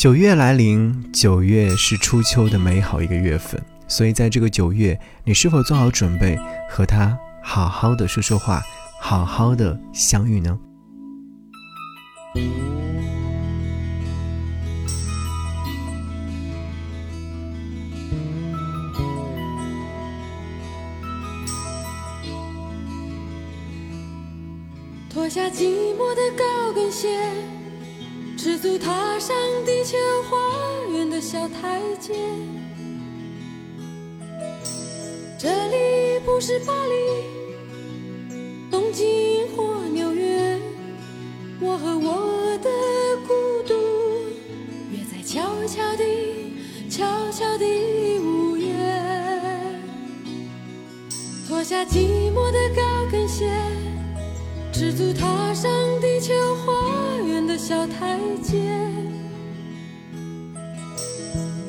九月来临，九月是初秋的美好一个月份，所以在这个九月，你是否做好准备和他好好的说说话，好好的相遇呢？脱下寂寞的高跟鞋。赤足踏上地球花园的小台阶，这里不是巴黎、东京或纽约，我和我的孤独约在悄悄地、悄悄地午夜，脱下寂寞的高跟鞋，赤足踏上地球花园的小台阶。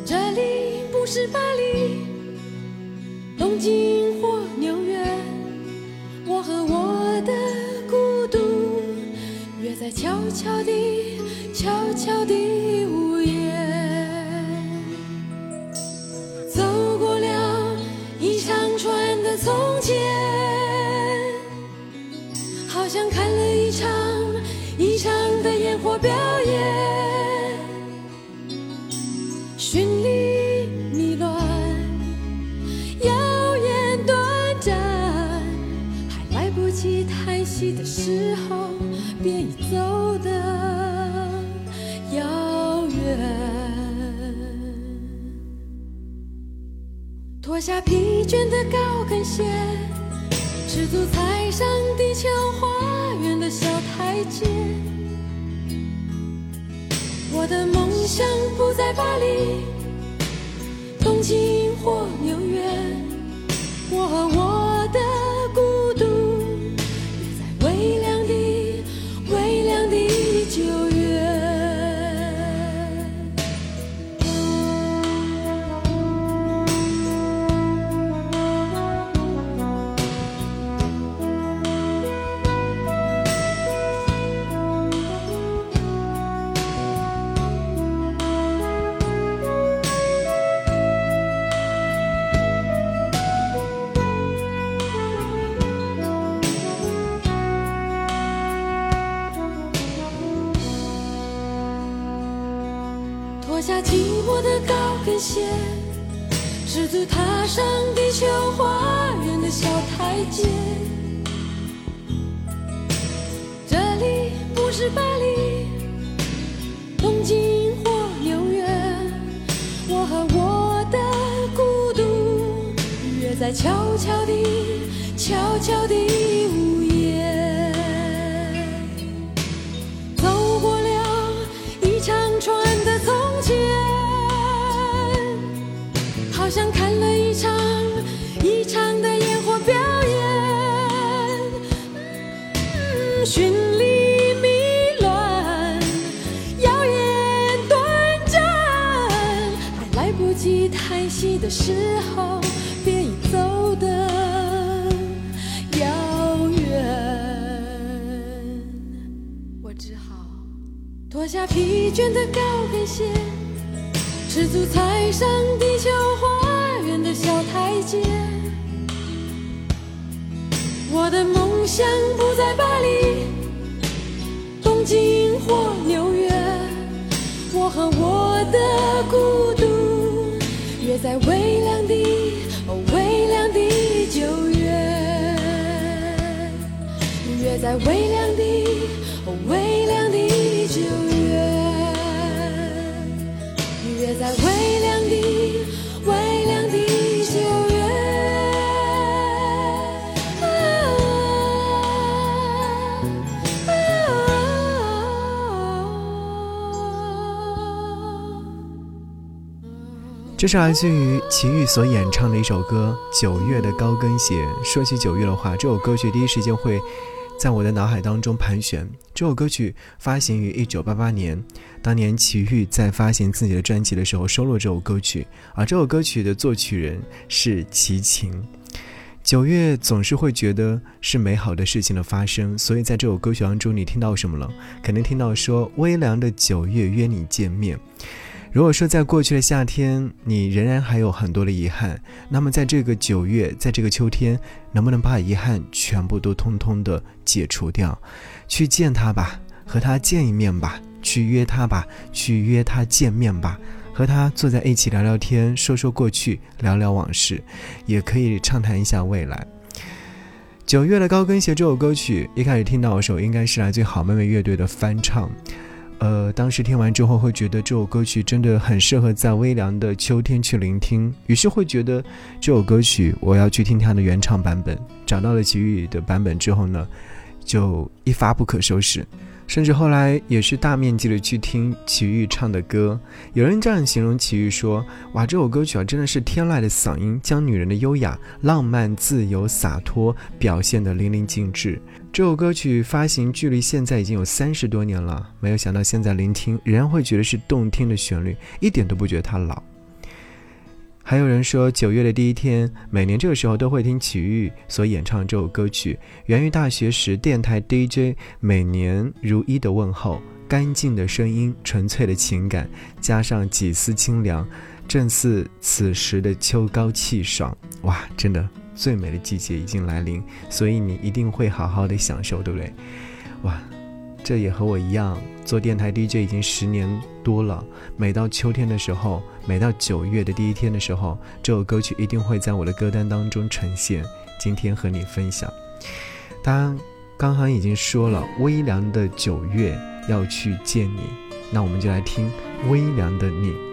这里不是巴黎、东京或纽约，我和我的孤独约在悄悄地、悄悄地好像看了一场一场的烟火表演。绚丽迷乱，耀眼短暂，还来不及叹息的时候，便已走得遥远。脱下疲倦的高跟鞋，赤足踩上地球花园的小台阶。我的梦想不在巴黎、东京或纽约，我和我高跟鞋，赤足踏上地球花园的小台阶。这里不是巴黎、东京或纽约，我和我的孤独约在悄悄地、悄悄地的时候，便已走得遥远。我只好脱下疲倦的高跟鞋，赤足踩上地球花园的小台阶。我的梦想不在巴黎、东京或纽约，我和我的孤独。约在微凉的、微凉的九月，约在微凉的、微凉的九月，约在微这是来自于齐豫所演唱的一首歌《九月的高跟鞋》。说起九月的话，这首歌曲第一时间会在我的脑海当中盘旋。这首歌曲发行于一九八八年，当年齐豫在发行自己的专辑的时候收录这首歌曲，而这首歌曲的作曲人是齐秦。九月总是会觉得是美好的事情的发生，所以在这首歌曲当中，你听到什么了？肯定听到说微凉的九月约你见面。如果说在过去的夏天，你仍然还有很多的遗憾，那么在这个九月，在这个秋天，能不能把遗憾全部都通通的解除掉？去见他吧，和他见一面吧，去约他吧，去约他见面吧，和他坐在一起聊聊天，说说过去，聊聊往事，也可以畅谈一下未来。九月的高跟鞋这首歌曲，一开始听到的时候，应该是来自好妹妹乐队的翻唱。呃，当时听完之后会觉得这首歌曲真的很适合在微凉的秋天去聆听，于是会觉得这首歌曲我要去听它的原唱版本。找到了齐豫的版本之后呢，就一发不可收拾。甚至后来也是大面积的去听齐豫唱的歌，有人这样形容齐豫说：“哇，这首歌曲啊，真的是天籁的嗓音，将女人的优雅、浪漫、自由、洒脱表现得淋漓尽致。”这首歌曲发行距离现在已经有三十多年了，没有想到现在聆听仍然会觉得是动听的旋律，一点都不觉得它老。还有人说，九月的第一天，每年这个时候都会听齐豫所演唱这首歌曲，源于大学时电台 DJ 每年如一的问候，干净的声音，纯粹的情感，加上几丝清凉，正似此时的秋高气爽。哇，真的最美的季节已经来临，所以你一定会好好的享受，对不对？哇！这也和我一样，做电台 DJ 已经十年多了。每到秋天的时候，每到九月的第一天的时候，这首歌曲一定会在我的歌单当中呈现。今天和你分享。当然，刚刚已经说了，微凉的九月要去见你，那我们就来听微凉的你。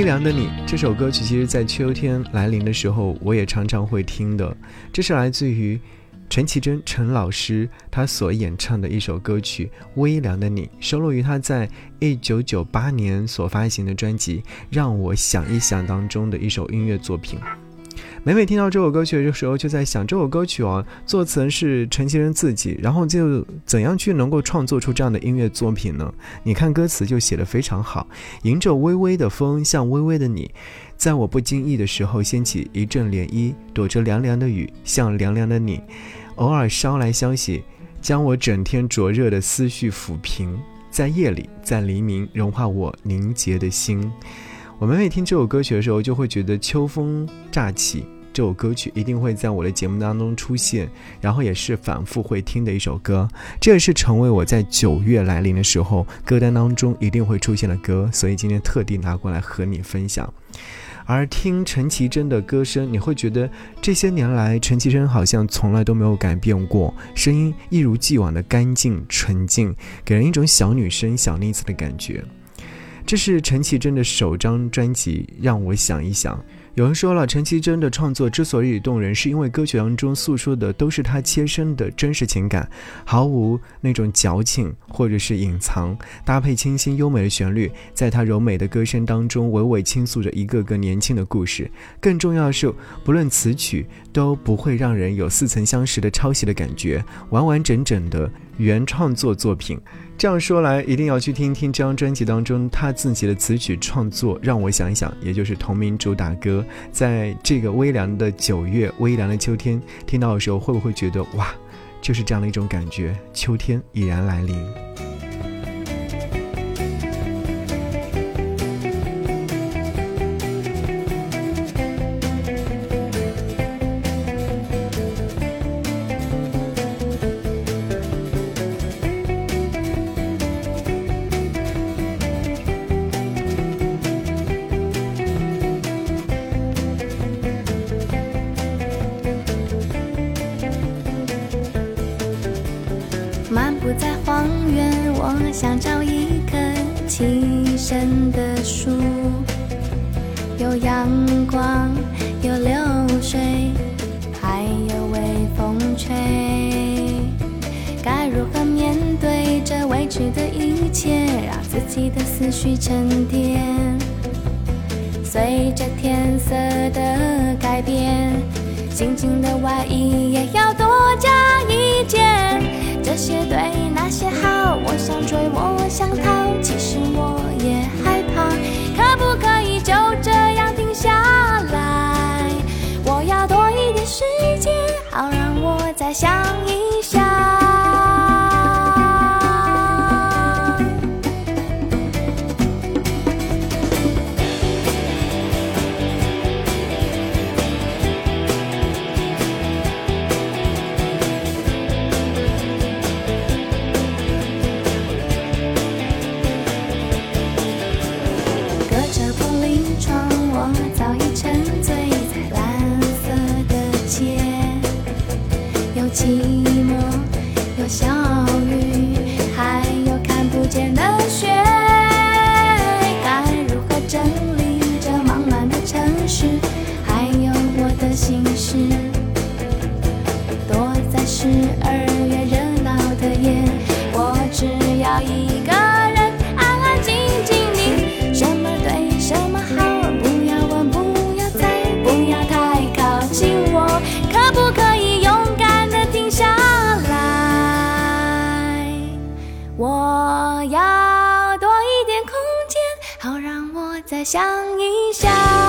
微凉的你这首歌曲，其实在秋天来临的时候，我也常常会听的。这是来自于陈绮贞陈老师她所演唱的一首歌曲《微凉的你》，收录于她在一九九八年所发行的专辑《让我想一想》当中的一首音乐作品。每每听到这首歌曲的时候，就在想这首歌曲哦，作词人是陈绮贞自己，然后就怎样去能够创作出这样的音乐作品呢？你看歌词就写得非常好，迎着微微的风，像微微的你，在我不经意的时候掀起一阵涟漪，躲着凉凉的雨，像凉凉的你，偶尔捎来消息，将我整天灼热的思绪抚平，在夜里，在黎明，融化我凝结的心。我每每听这首歌曲的时候，就会觉得秋风乍起，这首歌曲一定会在我的节目当中出现，然后也是反复会听的一首歌。这也是成为我在九月来临的时候歌单当中一定会出现的歌，所以今天特地拿过来和你分享。而听陈绮贞的歌声，你会觉得这些年来陈绮贞好像从来都没有改变过，声音一如既往的干净纯净，给人一种小女生、小妮子的感觉。这是陈绮贞的首张专辑，让我想一想。有人说了，陈绮贞的创作之所以动人，是因为歌曲当中诉说的都是她切身的真实情感，毫无那种矫情或者是隐藏，搭配清新优美的旋律，在她柔美的歌声当中，娓娓倾诉着一个个年轻的故事。更重要的是，不论词曲都不会让人有似曾相识的抄袭的感觉，完完整整的原创作作品。这样说来，一定要去听听这张专辑当中他自己的词曲创作。让我想一想，也就是同名主打歌，在这个微凉的九月、微凉的秋天听到的时候，会不会觉得哇，就是这样的一种感觉？秋天已然来临。让自己的思绪沉淀？随着天色的改变，紧紧的外衣也要多加一件。这些对，那些好，我想追，我想逃，其实我也害怕。可不可以就这样停下来？我要多一点时间，好让我再想一想一想。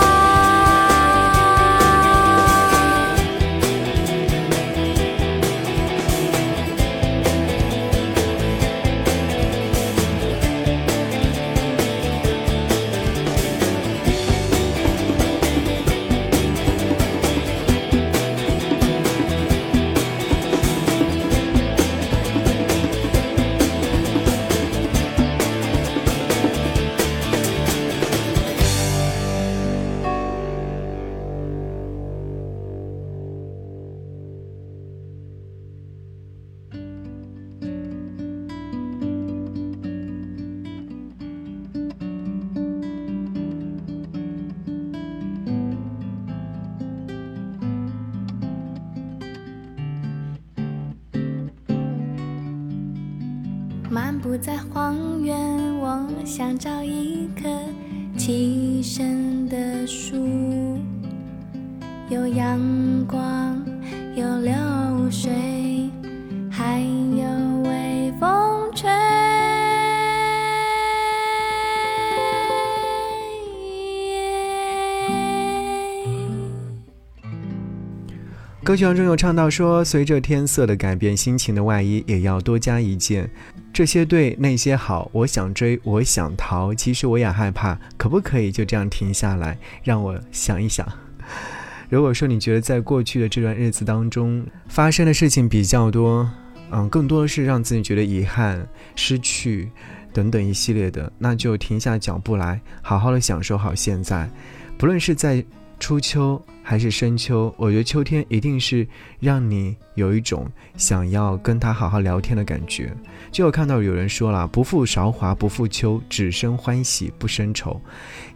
歌曲当中有唱到说，随着天色的改变，心情的外衣也要多加一件。这些对，那些好，我想追，我想逃，其实我也害怕。可不可以就这样停下来，让我想一想？如果说你觉得在过去的这段日子当中发生的事情比较多，嗯，更多的是让自己觉得遗憾、失去等等一系列的，那就停下脚步来，好好的享受好现在。不论是在初秋还是深秋，我觉得秋天一定是让你有一种想要跟他好好聊天的感觉。就有看到有人说了：“不负韶华，不负秋，只生欢喜不生愁。”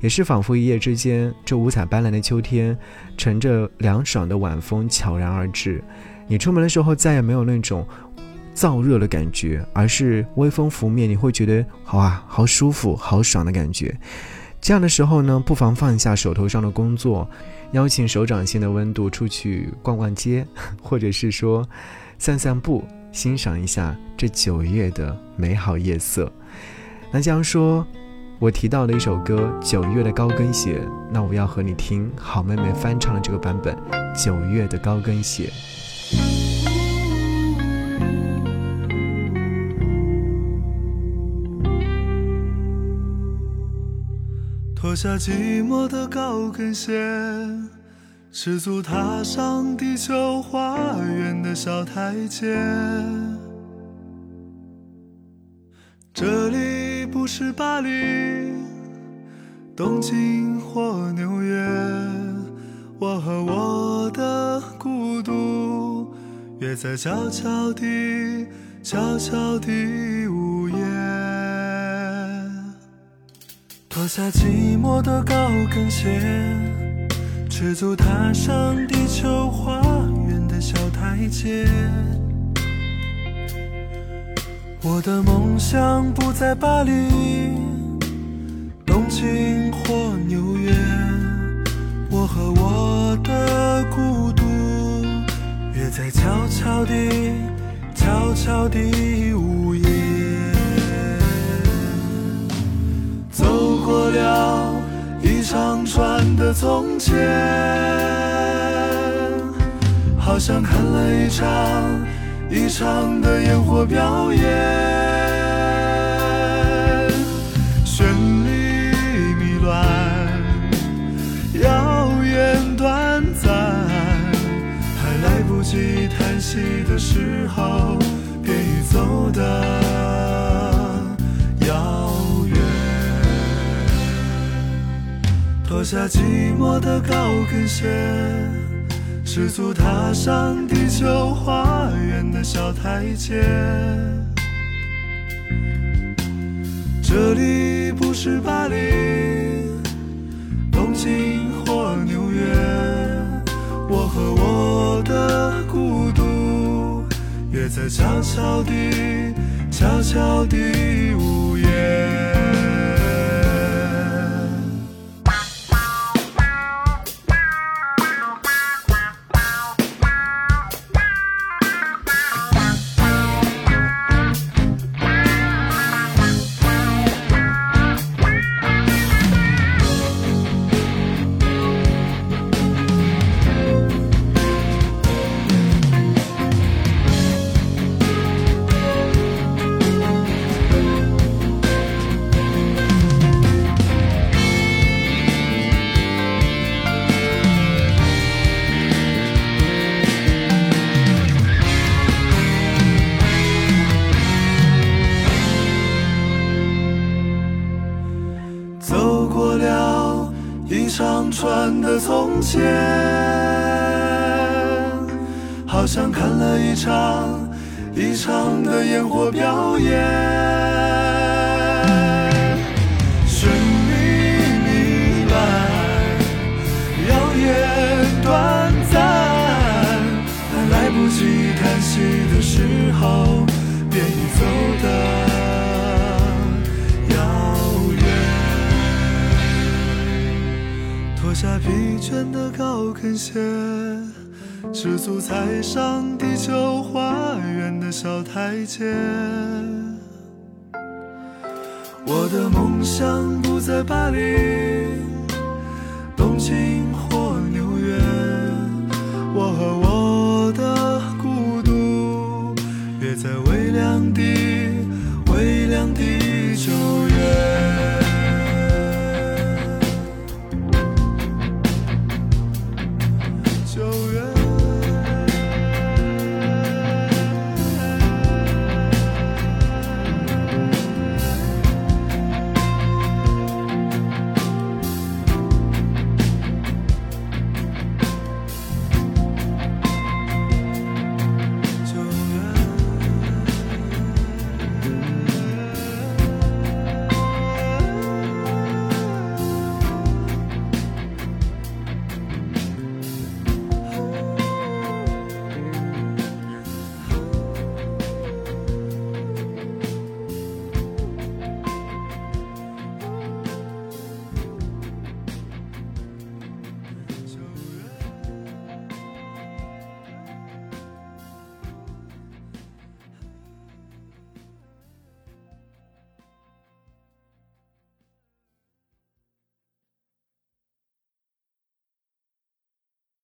也是仿佛一夜之间，这五彩斑斓的秋天，乘着凉爽的晚风悄然而至。你出门的时候再也没有那种燥热的感觉，而是微风拂面，你会觉得好啊，好舒服，好爽的感觉。这样的时候呢，不妨放下手头上的工作，邀请手掌心的温度出去逛逛街，或者是说散散步，欣赏一下这九月的美好夜色。那这样说，我提到的一首歌《九月的高跟鞋》，那我要和你听好妹妹翻唱的这个版本《九月的高跟鞋》。脱下寂寞的高跟鞋，赤足踏上地球花园的小台阶。这里不是巴黎、东京或纽约，我和我的孤独约在悄悄地、悄悄地脱下寂寞的高跟鞋，赤足踏上地球花园的小台阶。我的梦想不在巴黎、东京或纽约，我和我的孤独约在悄悄地、悄悄地午夜。过了一长串的从前，好像看了一场一场的烟火表演，绚丽迷乱，遥远短暂，还来不及叹息的时候，便已走得。脱下寂寞的高跟鞋，赤足踏上地球花园的小台阶。这里不是巴黎、东京或纽约，我和我的孤独约在悄悄地、悄悄地午夜。一长串的从前，好像看了一场一场的烟火表演，绚丽迷乱，耀眼短暂，还来不及叹息的时候，便已走的。疲倦的高跟鞋，赤足踩上地球花园的小台阶。我的梦想不在巴黎。